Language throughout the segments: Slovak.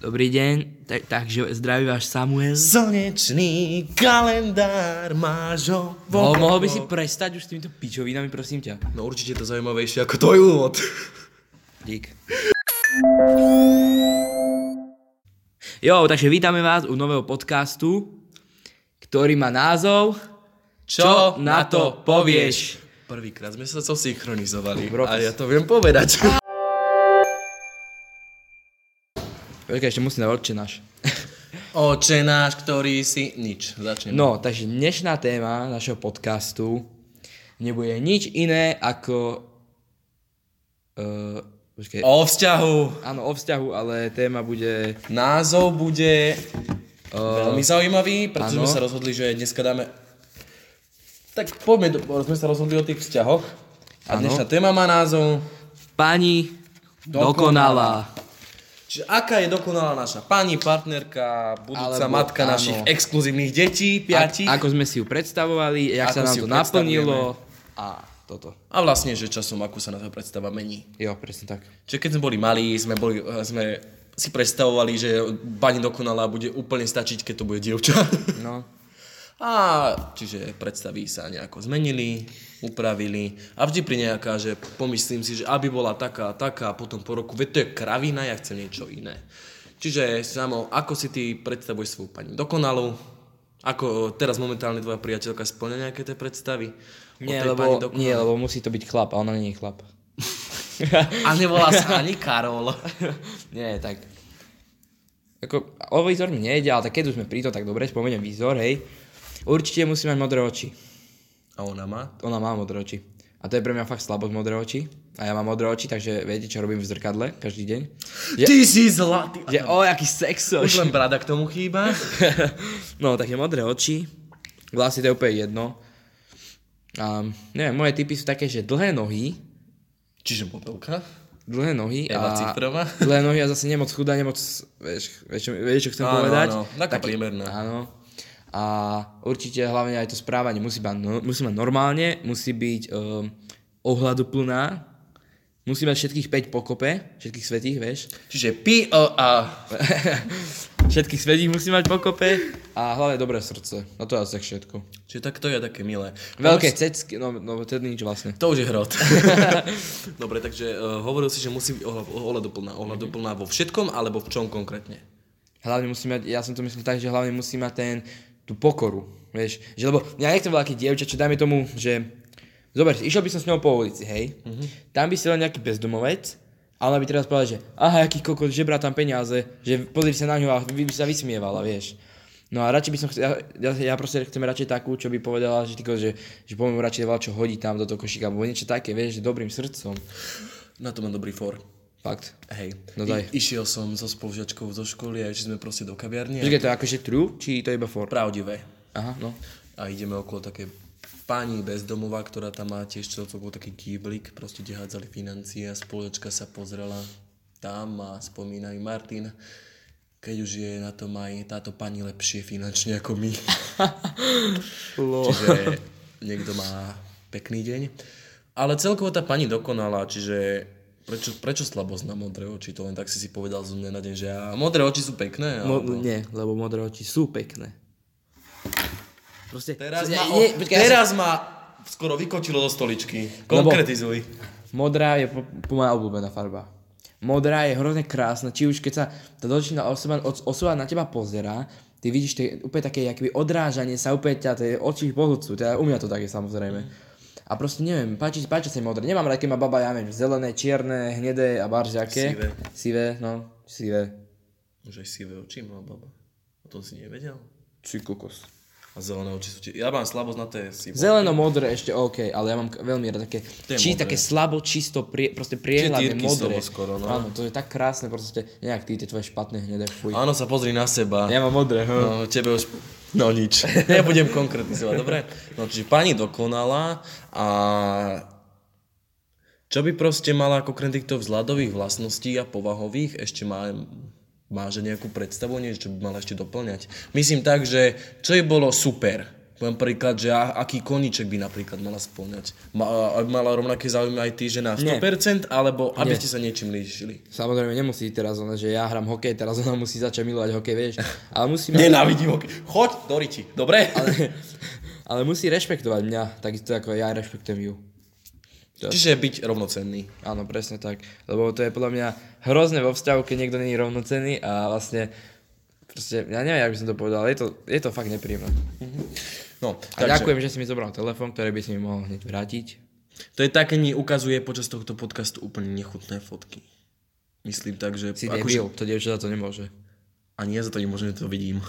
Dobrý deň, tak, takže zdraví váš Samuel. Slnečný kalendár máš ho Mo- mohol by si prestať už s týmito pičovinami, prosím ťa. No určite to zaujímavejšie ako tvoj úvod. Dík. Jo, takže vítame vás u nového podcastu, ktorý má názov Čo na to povieš? Prvýkrát sme sa synchronizovali Bro, a ja to viem povedať. Počkaj, ešte musím dať oče náš. Oče náš, ktorý si... Nič, začnem. No, takže dnešná téma našeho podcastu nebude nič iné ako... Uh, počkaj, O vzťahu. áno, o vzťahu, ale téma bude... Názov bude Uh, veľmi zaujímavý, pretože áno. sme sa rozhodli, že dneska dáme... Tak poďme, do... sme sa rozhodli o tých vzťahoch. A Áno. dnešná téma má názov... pani Dokonalá. dokonalá. Čiže aká je dokonalá naša pani, partnerka, budúca Alebo- matka áno. našich exkluzívnych detí, A, piatich. ako sme si ju predstavovali, jak Ako sa nám to naplnilo a toto. A vlastne, že časom ako sa na to predstava mení. Jo, presne tak. Čiže keď sme boli malí, sme, boli, eh, sme si predstavovali, že pani dokonalá bude úplne stačiť, keď to bude dievča. No, A čiže predstavy sa nejako zmenili, upravili a vždy pri nejaká, že pomyslím si, že aby bola taká taká potom po roku, veď to je kravina, ja chcem niečo iné. Čiže samo, ako si ty predstavuješ svoju pani dokonalú? Ako teraz momentálne tvoja priateľka splňa nejaké tie predstavy? nie lebo, nie, lebo musí to byť chlap, a ona nie je chlap. A nevolá sa ani Karol. nie, tak. Ako, o výzor mi nejde, ale tak keď už sme pri to, tak dobre, spomeniem výzor, hej. Určite musí mať modré oči. A ona má? Ona má modré oči. A to je pre mňa fakt slabosť modré oči. A ja mám modré oči, takže viete, čo robím v zrkadle každý deň? Že, Ty si zlatý. že o, aký sexoš. Už len brada k tomu chýba. no, také modré oči. Vlasy to je úplne jedno. A, neviem, moje typy sú také, že dlhé nohy, Čiže modelka. dlhé nohy Eva a... Cifrová. Dlhé nohy a zase nemoc chudá, nemoc, vieš, vieš, vieš čo chcem Áno, povedať? áno, taká priemerná. Áno. A určite hlavne aj to správanie musí mať, no, musí mať normálne, musí byť um, ohľaduplná, musí mať všetkých 5 pokope, všetkých svetých, vieš. Čiže P, O, A. Všetkých svetých musí mať pokope a hlavne dobré srdce. A to je asi tak všetko. Čiže tak to je také milé. Veľké cecky, no, no to nič vlastne. To už je hrot. Dobre, takže uh, hovoril si, že musí byť ohľad- ohľaduplná. Ohľaduplná vo všetkom, alebo v čom konkrétne? Hlavne musí mať, ja som to myslel tak, že hlavne musí mať ten, tú pokoru, vieš. Že, lebo ja nechcem veľký dievča, čo dajme tomu, že Zober, išiel by som s ňou po ulici, hej. Tam by si len nejaký bezdomovec a ona by teraz povedala, že aha, aký kokot, že brá tam peniaze, že pozri sa na ňu a vy by sa vysmievala, vieš. No a radšej by som, ja, ja, ja proste chcem radšej takú, čo by povedala, že, tyko, že, že poviem radšej veľa čo hodí tam do toho košíka, alebo niečo také, vieš, že dobrým srdcom. Na to mám dobrý for. Fakt. Hej. No daj. I, išiel som so spolužiačkou zo školy a išli sme proste do kaviarne. Počkaj, to je akože true, či to je iba for? Pravdivé. Aha, no. A ideme okolo také pani bezdomová, ktorá tam má tiež celkovo taký kýblik, proste kde hádzali financie a spoločka sa pozrela tam a spomína mi Martin, keď už je na tom aj táto pani lepšie finančne ako my. Čiže niekto má pekný deň. Ale celkovo tá pani dokonalá, čiže prečo, prečo slabosť na modré oči? To len tak si si povedal zo dňa na deň, že a modré oči sú pekné. Mo- alebo- nie, lebo modré oči sú pekné. Proste, Teraz, ma, nie, o, počkaj, ja teraz ma skoro vykočilo do stoličky. Konkretizuj. Modrá je po, po moja obľúbená farba. Modrá je hrozne krásna, či už keď sa tá dočína osoba, os- osoba na teba pozerá, ty vidíš tie, úplne také akoby odrážanie sa, úplne ťa tie oči pohlcujú, teda u mňa to tak je samozrejme. A proste neviem, páči, páči sa mi modré. Nemám rád, keď má baba, ja neviem, zelené, čierne, hnedé a baržaké. Sivé. Sivé, no, sivé. Už aj sivé oči má baba. O tom si nevedel? Či kokos. A zelené oči sú tie... Ja mám slabosť na tie sivé. Zeleno-modré ešte OK, ale ja mám veľmi rád také, či, modré. také slabo, čisto, prie, proste priehľadné modré. skoro, no. Áno, to je tak krásne, proste, nejak ty, tie tvoje špatné hnedé, fuj. Áno, sa pozri na seba. Ja mám modré, hm. No, tebe už... No nič. Nebudem konkretizovať, dobre? No, čiže pani dokonala a... Čo by proste mala ako krem týchto vzhľadových vlastností a povahových, ešte má, má že nejakú predstavu, niečo, čo by mala ešte doplňať. Myslím tak, že čo by bolo super Poviem príklad, že aký koníček by napríklad mala spĺňať. Aby mala rovnaké záujmy aj ty, že na 100%, alebo aby Nie. ste sa niečím líšili. Samozrejme nemusí teraz ona, že ja hram hokej, teraz ona musí začať milovať hokej, vieš. Ale musí, Nenávidím hokej. Choď do riti, dobre? ale, ale musí rešpektovať mňa, takisto ako ja rešpektujem ju. Čiže byť rovnocenný. Áno, presne tak. Lebo to je podľa mňa hrozné vo vzťahu, keď niekto není rovnocenný a vlastne proste, ja neviem, jak by som to povedal, je to, je to fakt nepríjemné. No, A ďakujem, že si mi zobral telefón, ktorý by si mi mohol hneď vrátiť. To je také, mi ukazuje počas tohto podcastu úplne nechutné fotky. Myslím tak, že... Si akože- debil, to dievča za to nemôže. Ani ja za to nemôžem, to vidím.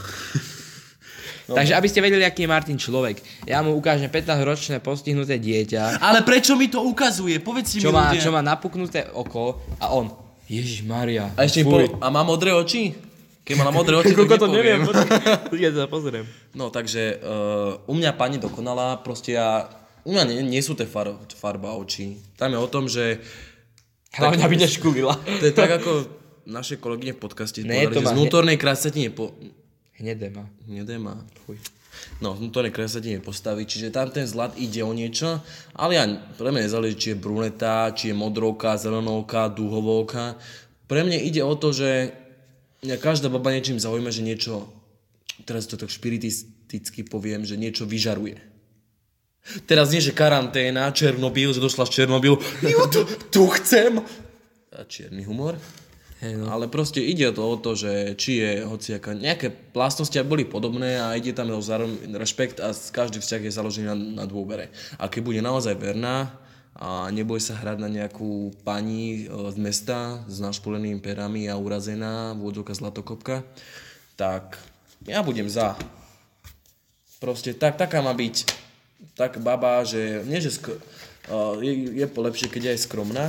No. Takže aby ste vedeli, aký je Martin človek. Ja mu ukážem 15-ročné postihnuté dieťa, Ale prečo mi to ukazuje? Povedzte čo mi má, ľudia. čo má napuknuté oko a on, Ježiš Maria. A ešte po... A má modré oči? Keď má modré oči, tak nepoviem. počkaj, sa pozriem. No takže uh, u mňa pani dokonala, proste ja... U mňa nie, nie sú tie far, farba očí. Tam je o tom, že Hlavne, aby neškulila. to je tak ako naše kolegyne v podcaste Ne, povedali, to že má z vnútornej krásy sa ti nepo... Hnedé má. Nedé má. Fuj. No, sa ti nepostaví, čiže tam ten zlat ide o niečo, ale ja, pre mňa nezáleží, či je bruneta, či je modrovka, zelenovka, dúhovovka. Pre mňa ide o to, že mňa každá baba niečím zaujíma, že niečo, teraz to tak špiritisticky poviem, že niečo vyžaruje. Teraz nie, že karanténa, Černobyl, že došla z Černobylu, jo, tu, tu chcem. A čierny humor. Hej, no. Ale proste ide to o to, že či je hociaká, nejaké vlastnosti boli podobné a ide tam o rešpekt a každý vzťah je založený na, na dôvere. A keď bude naozaj verná a nebude sa hrať na nejakú pani e, z mesta s našpolenými perami a urazená, vôdzovka zlatokopka, tak ja budem za. Proste tak, taká má byť tak baba, že nie, že skr- uh, je, je lepšie, keď je aj skromná,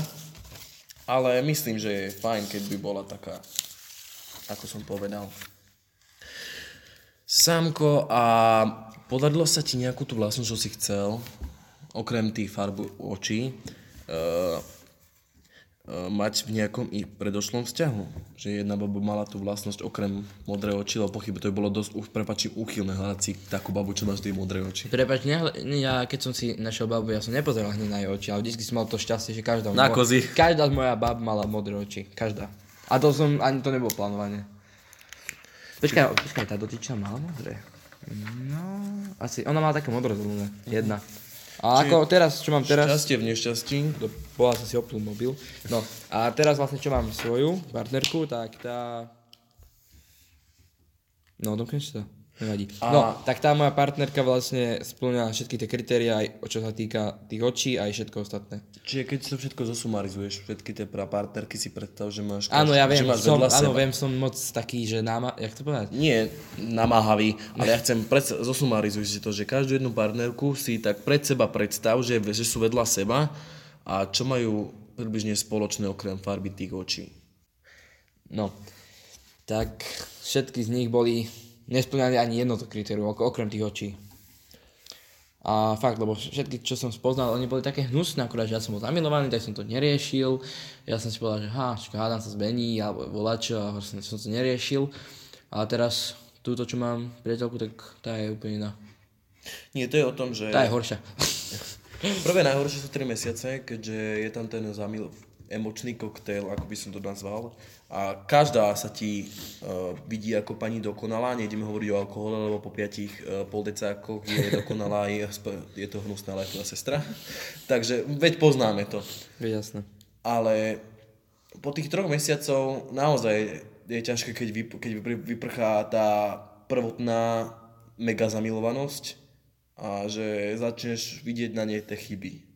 ale myslím, že je fajn, keď by bola taká, ako som povedal. Sámko, a podarilo sa ti nejakú tú vlastnosť, čo si chcel, okrem tých farbu očí, uh, mať v nejakom i predošlom vzťahu? Že jedna baba mala tú vlastnosť okrem modré oči, lebo pochyb to by bolo dosť, uh, prepačím, úchylné hľadať si takú babu, čo máš tie modré oči. Prepač, nehle- ja keď som si našiel babu, ja som nepozeral hneď na jej oči, ale vždy som mal to šťastie, že každá, Na mo- kozy. každá moja bab mala modré oči. Každá. A to som, ani to nebolo plánovanie. Počkaj, počkaj, tá dotyčná mala modré. No, asi, ona mala také modro-zelené, jedna. A ako teraz, čo mám teraz, Šťastie v nešťastí. bola som si opnul mobil. No, a teraz vlastne čo mám svoju partnerku, tak tá... No, domkneš to? Nevadí. A- No, tak tá moja partnerka vlastne splňa všetky tie kritériá, aj čo sa týka tých očí, aj všetko ostatné. Čiže keď to všetko zosumarizuješ, všetky tie partnerky si predstav, že máš, Áno, ja viem, že máš som, áno, seba. viem, som moc taký, že náma... Jak to povedať? Nie namáhavý, ale ja chcem, pred, zosumarizuj si to, že každú jednu partnerku si tak pred seba predstav, že, že sú vedľa seba a čo majú približne spoločné okrem farby tých očí. No, tak všetky z nich boli, nesplňali ani jedno to kritérium, okrem tých očí. A fakt, lebo všetky, čo som spoznal, oni boli také hnusné, akurát, že ja som bol zamilovaný, tak som to neriešil. Ja som si povedal, že ha, hádam sa zmení, alebo volačo, a vlastne som to neriešil. A teraz túto, čo mám priateľku, tak tá je úplne iná. Nie, to je o tom, že Tá je horšia. prvé najhoršie sú 3 mesiace, keďže je tam ten zamil emočný koktail, ako by som to nazval. A každá sa ti uh, vidí ako pani dokonalá, nejdeme hovoriť o alkohole, lebo po piatich uh, poldecákoch je dokonalá, je, je to hnusná lajková sestra. Takže veď poznáme to. Jasné. Ale po tých troch mesiacov naozaj je ťažké, keď, vyp- keď vypr- vyprchá tá prvotná mega zamilovanosť a že začneš vidieť na nej tie chyby.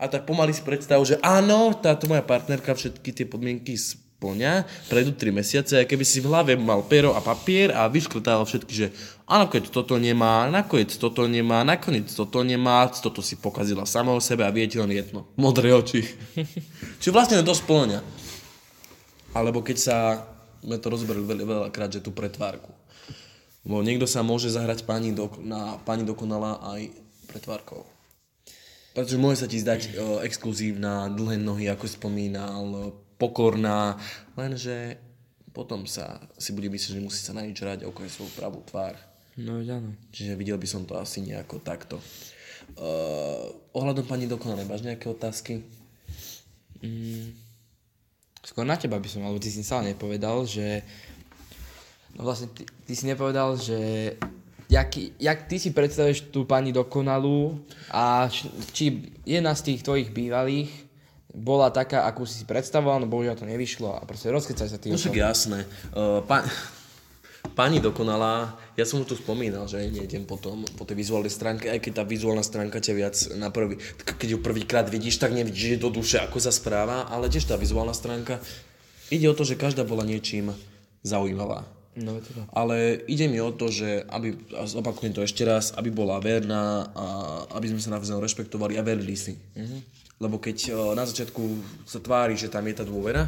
A tak pomaly si predstav, že áno, táto moja partnerka všetky tie podmienky splňa, prejdú 3 mesiace a keby si v hlave mal pero a papier a vyškrtal všetky, že áno, keď toto nemá, nakoniec toto nemá, nakoniec toto nemá, toto si pokazila sama o sebe a viete len jedno, modré oči. Čiže vlastne to splňa. Alebo keď sa, sme to rozberali veľa, veľakrát, že tú pretvárku. Lebo niekto sa môže zahrať pani do, na pani dokonala aj pretvárkou. Pretože môže sa ti zdať uh, exkluzívna, dlhé nohy, ako spomínal, pokorná, lenže potom sa si bude myslieť, že musí sa na nič hrať okolo svoju pravú tvár. No áno. Čiže videl by som to asi nejako takto. Uh, ohľadom pani dokonalej, máš nejaké otázky? Skôr na teba by som, alebo ty si sa nepovedal, že... No vlastne ty, ty si nepovedal, že... Jak, jak ty si predstavuješ tú pani dokonalú a či jedna z tých tvojich bývalých bola taká, akú si si predstavoval, no bohužiaľ to nevyšlo a proste rozkecaj sa ty No však jasné. Uh, pa, pani dokonalá, ja som tu spomínal, že nejdem potom po tej vizuálnej stránke, aj keď tá vizuálna stránka ťa viac na prvý, keď ju prvýkrát vidíš, tak nevidíš do duše, ako sa správa, ale tiež tá vizuálna stránka, ide o to, že každá bola niečím zaujímavá. No, to. Ale ide mi o to, že aby, a zopakujem to ešte raz, aby bola verná a aby sme sa navzájom rešpektovali a verili si. Lebo keď o, na začiatku sa tvári, že tam je tá dôvera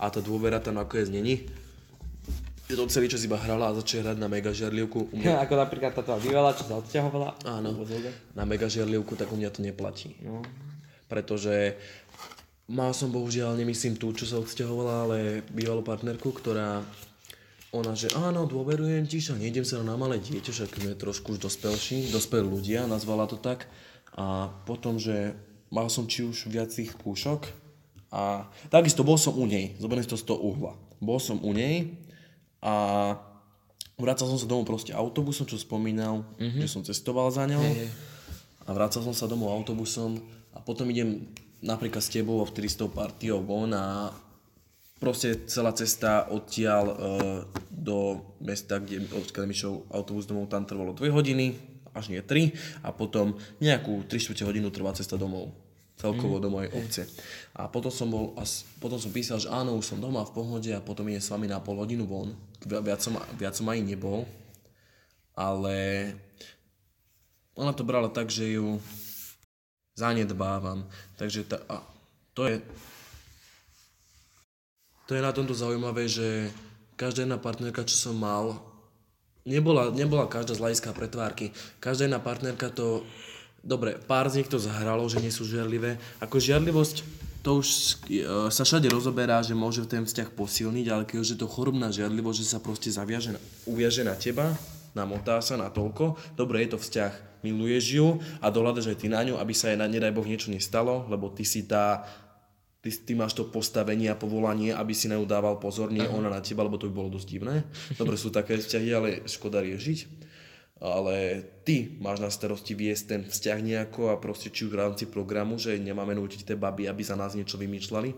a tá dôvera tam nakoniec není, je to celý čas iba hrala a začne hrať na mega žiarlivku. U mňa, Ako napríklad tá tvoja bývalá, čo sa odsťahovala. áno, na mega žiarlivku, tak u mňa to neplatí. No. Pretože mal som bohužiaľ, nemyslím tú, čo sa odsťahovala, ale bývalú partnerku, ktorá ona, že áno, dôverujem ti, že nejdem sa na malé dieťa, však sme trošku už dospelší, dospelí ľudia, nazvala to tak. A potom, že mal som či už viac tých púšok a takisto bol som u nej, zoberiem si to z toho uhla. Bol som u nej a vracal som sa domov proste autobusom, čo spomínal, mm-hmm. že som cestoval za ňou. Hej, hej. A vracal som sa domov autobusom a potom idem napríklad s tebou a vtedy s tou partiou von a proste celá cesta odtiaľ e, do mesta, kde odkiaľ mi šiel autobus domov, tam trvalo 2 hodiny, až nie 3 a potom nejakú 3 čtvrte hodinu trvá cesta domov celkovo do mojej obce. A potom som bol, a potom som písal, že áno, už som doma v pohode a potom idem s vami na pol hodinu von. Vi- Viac som, viac som aj nebol. Ale ona to brala tak, že ju zanedbávam. Takže tá, a to je to je na tomto zaujímavé, že každá jedna partnerka, čo som mal, nebola, nebola každá z hľadiska pretvárky. Každá jedna partnerka to, dobre, pár z nich to zahralo, že nie sú žiarlivé. Ako žiarlivosť, to už e, sa všade rozoberá, že môže ten vzťah posilniť, ale keď už je to chorobná žiarlivosť, že sa proste zaviaže, na, uviaže na teba, namotá sa na toľko, dobre je to vzťah, miluješ ju a dohľadaš aj ty na ňu, aby sa jej na nedaj Boh niečo nestalo, lebo ty si tá ty, ty máš to postavenie a povolanie, aby si na ňu dával pozor, nie ona na teba, lebo to by bolo dosť divné. Dobre, sú také vzťahy, ale škoda riešiť. Ale ty máš na starosti viesť ten vzťah nejako a proste či už v rámci programu, že nemáme nútiť tie baby, aby za nás niečo vymýšľali.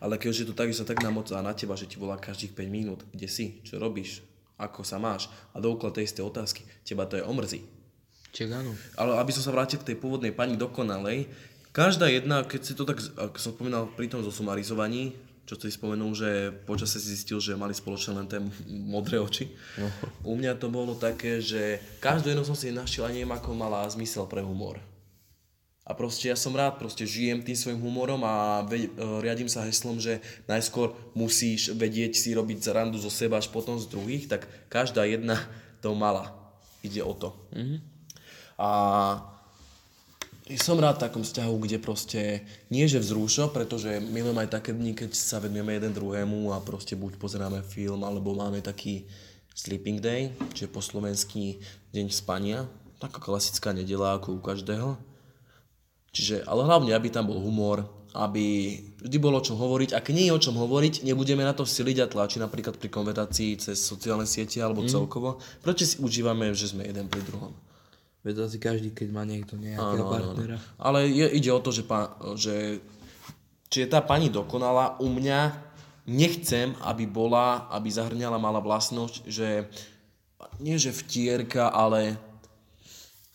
Ale keď už je to tak, že sa tak namocá na teba, že ti volá každých 5 minút, kde si, čo robíš, ako sa máš a dookola tej isté otázky, teba to je omrzí. Čak áno. Ale aby som sa vrátil k tej pôvodnej pani dokonalej, každá jedna, keď si to tak, ako som spomínal pri tom zosumarizovaní, čo si spomenul, že počasie si zistil, že mali spoločné len tie modré oči. No. U mňa to bolo také, že každú jednu som si našiel a neviem, ako mala zmysel pre humor. A proste ja som rád, proste žijem tým svojim humorom a ve, e, riadím sa heslom, že najskôr musíš vedieť si robiť randu zo seba až potom z druhých, tak každá jedna to mala. Ide o to. Mm-hmm. A som rád v takom vzťahu, kde proste nie že vzrúšo, pretože milujem aj také dni, keď sa venujeme jeden druhému a proste buď pozeráme film, alebo máme taký sleeping day, čiže po slovensky deň spania, taká klasická nedela ako u každého. Čiže, ale hlavne, aby tam bol humor, aby vždy bolo o čom hovoriť. Ak nie je o čom hovoriť, nebudeme na to siliť a tlačiť napríklad pri konverzácii cez sociálne siete alebo mm. celkovo. Prečo si užívame, že sme jeden pri druhom? Veď asi každý, keď má niekto nejakého partnera. Ale je, ide o to, že, pá, že či je tá pani dokonalá, u mňa nechcem, aby bola, aby zahrňala mala vlastnosť, že nie že vtierka, ale,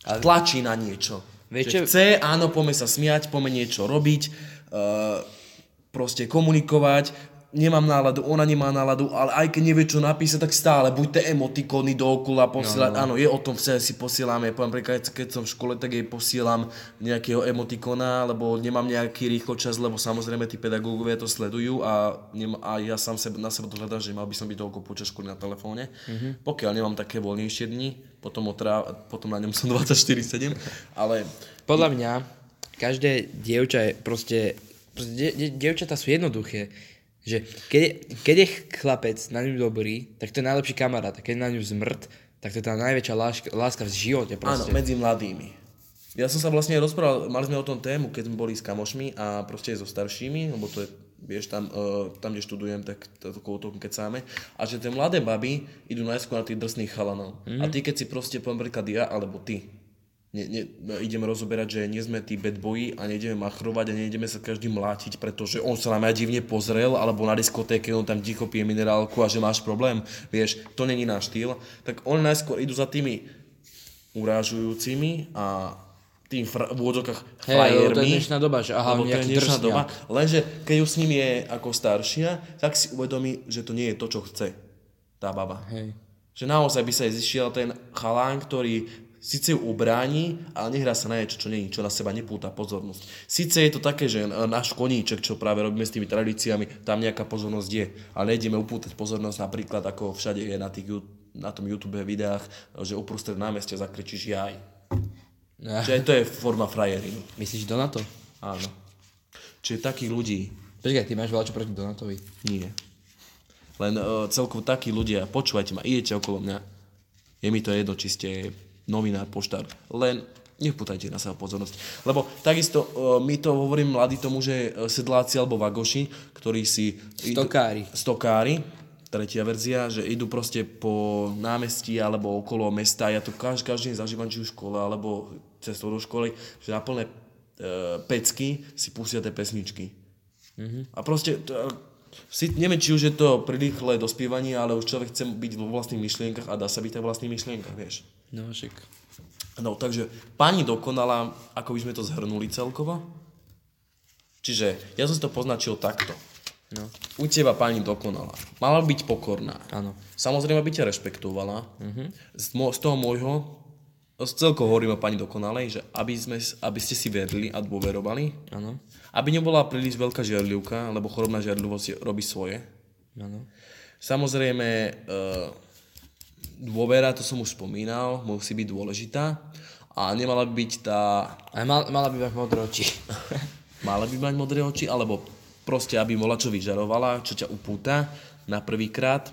ale tlačí na niečo. Že čo- chce, áno, poďme sa smiať, poďme niečo robiť, uh, proste komunikovať, nemám náladu, ona nemá náladu, ale aj keď nevie čo napísať, tak stále buď tie emotikony dookola posielať, no, no. áno, je o tom vse si posielame, poviem príklad, keď som v škole, tak jej posielam nejakého emotikona, lebo nemám nejaký rýchlo čas, lebo samozrejme tí pedagógovia to sledujú a, nem, a ja sám sebe, na seba dohľadám, že mal by som byť toľko počas školy na telefóne. Mm-hmm. Pokiaľ nemám také voľnejšie dni, potom, otrá, potom na ňom som 24-7, ale Podľa mňa, každé dievča je proste, proste die, die, dievčatá sú jednoduché. Že keď, je- keď je chlapec na ňu dobrý, tak to je najlepší kamarát. A keď je na ňu zmrt, tak to je tá najväčšia láška, láska v živote Áno, proste. medzi mladými. Ja som sa vlastne rozprával, mali sme o tom tému, keď sme boli s kamošmi a proste aj so staršími, lebo to je, vieš, tam, uh, tam kde študujem, tak to okolo toho kecáme. A že tie mladé baby idú najskôr na tých drsných chalanov. Mm. A ty keď si proste, poviem príklad ja, alebo ty, ne, ne, ideme rozoberať, že nie sme tí bad boyi a nejdeme machrovať a nejdeme sa každý mlátiť, pretože on sa na mňa divne pozrel, alebo na diskotéke on tam ticho pije minerálku a že máš problém, vieš, to není náš štýl, tak oni najskôr idú za tými urážujúcimi a tým fr- v úvodzokách Hej, lebo to je frajermi. dnešná doba, že aha, to je dnešná doba. Lenže keď už s ním je ako staršia, tak si uvedomí, že to nie je to, čo chce tá baba. Hej. Že naozaj by sa jej zišiel ten chalán, ktorý síce ju ubráni, ale nehrá sa na niečo, čo nie čo na seba nepúta pozornosť. Síce je to také, že náš koníček, čo práve robíme s tými tradíciami, tam nejaká pozornosť je, ale nejdeme upútať pozornosť napríklad, ako všade je na, tých, na tom YouTube videách, že uprostred námestia zakričíš jaj. Ja. Čiže to je forma frajeriny. Myslíš Donato? Áno. Čiže takých ľudí Počkaj, ty máš veľa čo proti Donatovi. nie. Len uh, celkovo takí ľudia, počúvajte ma, idete okolo mňa. Je mi to jedno, či ste novinár, poštár. Len nepútajte na seba pozornosť. Lebo takisto uh, my to hovorím mladí tomu, že uh, sedláci alebo vagoši, ktorí si... Stokári. Idú, stokári, tretia verzia, že idú proste po námestí alebo okolo mesta. Ja to každý, každý deň zažívam, či už v škole alebo cestou do školy, že na plné uh, pecky si pustia tie pesničky. A proste, to, si, neviem, či už je to pri rýchle dospievanie, ale už človek chce byť vo vlastných myšlienkach a dá sa byť aj v vlastných myšlienkach, vieš. No však. No, takže pani dokonala, ako by sme to zhrnuli celkovo. Čiže ja som si to poznačil takto. No. U teba pani dokonala. Mala byť pokorná. Áno. Samozrejme by ťa rešpektovala. Z, mo- z toho môjho, z celkovo hovorím o pani dokonalej, že aby, sme, aby ste si verili a dôverovali. Áno. Aby nebola príliš veľká žiarlivka, lebo chorobná žiarlivosť robí svoje. Áno. Samozrejme, e, dôvera, to som už spomínal, musí byť dôležitá. A nemala by byť tá... Ale mal, mala by mať modré oči. Mala by mať modré oči, alebo proste, aby bola čo vyžarovala, čo ťa upúta na prvýkrát.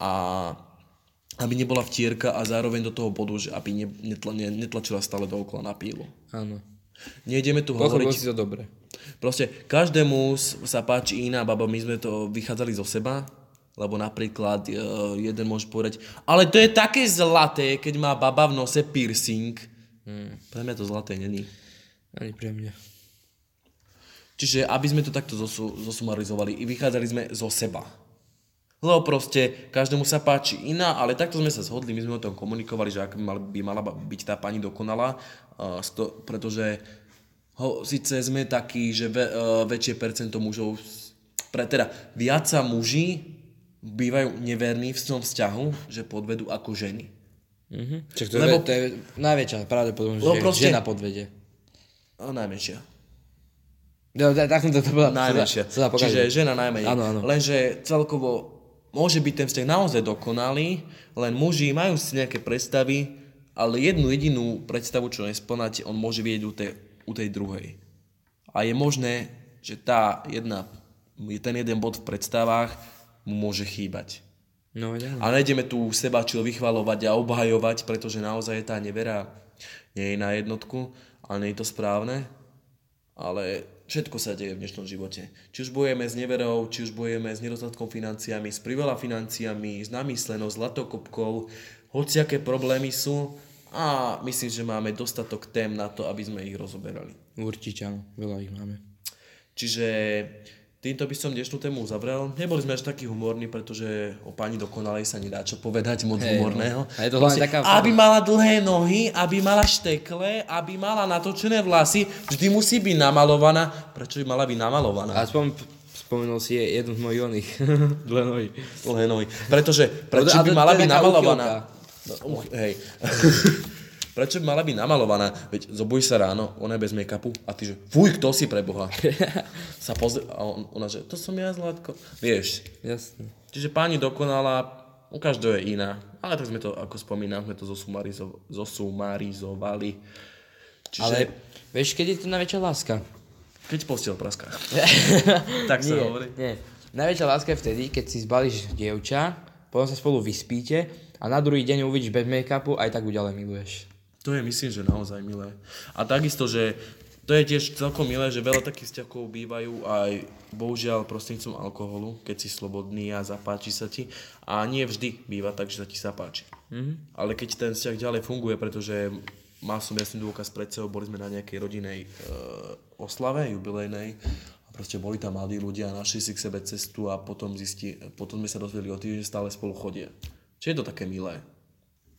A aby nebola vtierka a zároveň do toho bodu, že aby ne, netla, ne, netlačila stále dookola na pílu. Áno. Nejdeme tu Pochopil hovoriť... si to dobre. Proste každému sa páči iná baba, my sme to vychádzali zo seba, lebo napríklad e, jeden môže povedať, ale to je také zlaté, keď má baba v nose piercing. Hmm. Pre mňa to zlaté není. Ani pre mňa. Čiže aby sme to takto zosu, zosumarizovali, i vychádzali sme zo seba. Lebo proste každému sa páči iná, ale takto sme sa zhodli, my sme o tom komunikovali, že ak by mal- by mala byť tá pani dokonalá, sto, pretože ho, síce sme takí, že ve, uh, väčšie percento mužov, pre, teda viac sa muži bývajú neverní v tom vzťahu, že podvedú ako ženy. Mhm. Čak to, Lebo- je, to je najväčšia pravdepodobnosť, že proste- žena podvede. A najmenšia. No, tak, som to, to bola... Najmenšia. Sa sa. Čiže žena najmenej. Áno, áno. Lenže celkovo môže byť ten vzťah naozaj dokonalý, len muži majú si nejaké predstavy, ale jednu jedinú predstavu, čo nesplnáte, on môže vidieť u tej, u tej druhej. A je možné, že tá jedna, ten jeden bod v predstavách mu môže chýbať. No, áno. A nejdeme tu seba čo vychvalovať a obhajovať, pretože naozaj tá nevera nie je na jednotku, ale nie je to správne. Ale všetko sa deje v dnešnom živote. Či už bojujeme s neverou, či už bojujeme s nedostatkom financiami, s priveľa financiami, s namyslenou, s latokopkou, hociaké problémy sú a myslím, že máme dostatok tém na to, aby sme ich rozoberali. Určite áno, veľa ich máme. Čiže týmto by som dnešnú tému uzavrel. Neboli sme až takí humorní, pretože o pani dokonalej sa nedá čo povedať moc Hej, no. humorného. A je to Proste, taká- Aby mala dlhé nohy, aby mala štekle, aby mala natočené vlasy, vždy musí byť namalovaná. Prečo by mala byť namalovaná? Aspoň spomenul si je jednu z mojich oných. Dle nohy. Dlhé nohy. Pretože, prečo by mala byť namalovaná? No, uch, hej. Prečo by mala byť namalovaná? Veď zobuj sa ráno, ona je bez make-upu a ty že, fuj, kto si pre Boha? sa pozrie, a on, ona že, to som ja, Zlatko. Vieš, Jasne. Čiže pani dokonala, u každého je iná. Ale tak sme to, ako spomínam, sme to zosumarizo- zosumarizovali. Čiže Ale vieš, keď je to najväčšia láska? keď postel praská. tak sa nie, hovorí. nie. Najväčšia láska je vtedy, keď si zbalíš dievča, potom sa spolu vyspíte a na druhý deň uvidíš bez make-upu, aj tak ju ďalej miluješ. To je myslím, že naozaj milé. A takisto, že to je tiež celkom milé, že veľa takých vzťahov bývajú aj bohužiaľ prostredníctvom alkoholu, keď si slobodný a zapáči sa ti. A nie vždy býva tak, že sa ti zapáči. Mm-hmm. Ale keď ten vzťah ďalej funguje, pretože mal som jasný dôkaz pred sebou, boli sme na nejakej rodinej e, oslave, jubilejnej a proste boli tam mladí ľudia našli si k sebe cestu a potom, zisti, potom sme sa dozvedeli o tým, že stále spolu chodia. Čiže je to také milé.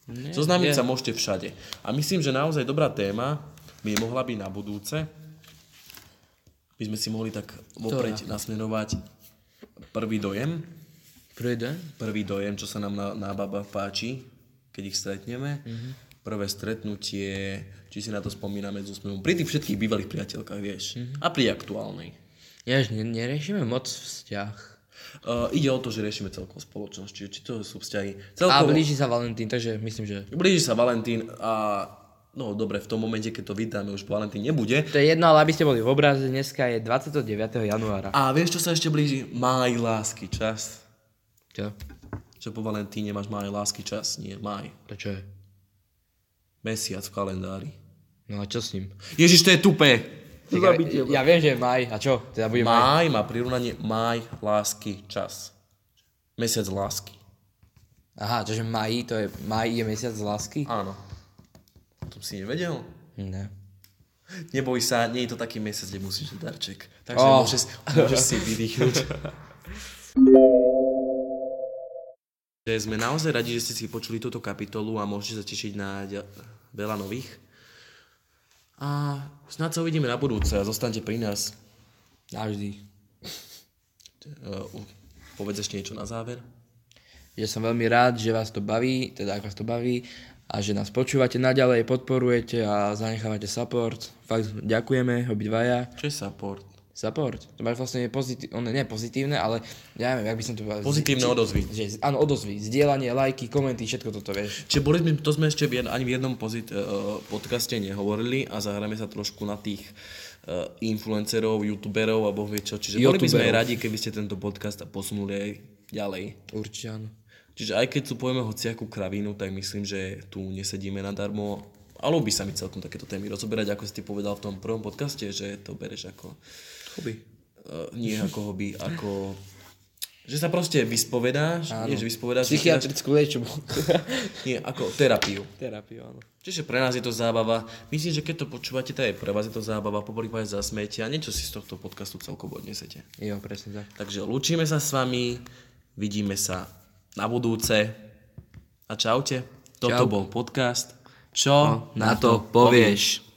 Zoznámiť je. sa môžete všade. A myslím, že naozaj dobrá téma by mohla byť na budúce. By sme si mohli tak vopred nasmerovať prvý dojem. Prvý deň? Prvý dojem, čo sa nám na, na baba páči, keď ich stretneme. Mm-hmm. Prvé stretnutie, či si na to spomíname s úsmevom. Pri tých všetkých bývalých priateľkách, vieš. Mm-hmm. A pri aktuálnej. Ja, ne, neriešime moc vzťah. Uh, ide o to, že riešime celkom spoločnosť, čiže či to sú vzťahy. A Celkovo, blíži sa Valentín, takže myslím, že blíži sa Valentín a no dobre, v tom momente, keď to vydáme, už Valentín nebude. to je jedno, ale aby ste boli v obraze, dneska je 29. januára. A vieš, čo sa ešte blíži? Maj, lásky, čas. Čo? Že po Valentíne máš maj, lásky, čas. Nie, maj. To čo je? Mesiac v kalendári. No a čo s ním? Ježiš, to je tupé. Ja, ja viem, že je maj. A čo? Teda bude maj. Maj má prirovnanie maj, lásky, čas. Mesiac lásky. Aha, čože maj, to je, maj je mesiac lásky? Áno. To si nevedel? Ne. Neboj sa, nie je to taký mesiac, kde musíš dať darček. Takže Oh. môžeš, môžeš si vydýchnuť. Že sme naozaj radi, že ste si počuli túto kapitolu a môžete sa tešiť na veľa nových. A snad sa uvidíme na budúce a zostaňte pri nás. Navždy. Uh, povedz ešte niečo na záver. Že som veľmi rád, že vás to baví, teda ak vás to baví a že nás počúvate naďalej, podporujete a zanechávate support. Fakt ďakujeme obidvaja. Čo je support? Support. To máš vlastne pozitívne, nie pozitívne, ale ja neviem, jak by som to povedal. Pozitívne Či- odozvy. Že, áno, odozvy. Zdieľanie, lajky, komenty, všetko toto, vieš. Čiže boli sme, to sme ešte v ani v jednom pozit, uh, podcaste nehovorili a zahráme sa trošku na tých uh, influencerov, youtuberov a boh vie čo. Čiže boli by sme aj radi, keby ste tento podcast posunuli aj ďalej. Určite áno. Čiže aj keď tu povieme hociakú kravínu, tak myslím, že tu nesedíme nadarmo. A ľúbi sa mi celkom takéto témy rozoberať, ako si ty povedal v tom prvom podcaste, že to bereš ako... Hobby. Uh, nie ako hobby, ako... Že sa proste vyspovedáš, nie že vyspovedáš, Psychiatrickú liečbu. nie, ako terapiu. Terapiu, áno. Čiže pre nás je to zábava. Myslím, že keď to počúvate, tak aj pre vás je to zábava, po prípade zasmiete a niečo si z tohto podcastu celkovo odnesete. Jo, presne tak. Takže lúčime sa s vami, vidíme sa na budúce a čaute. Toto Čau. bol podcast. Čo Na to povieš.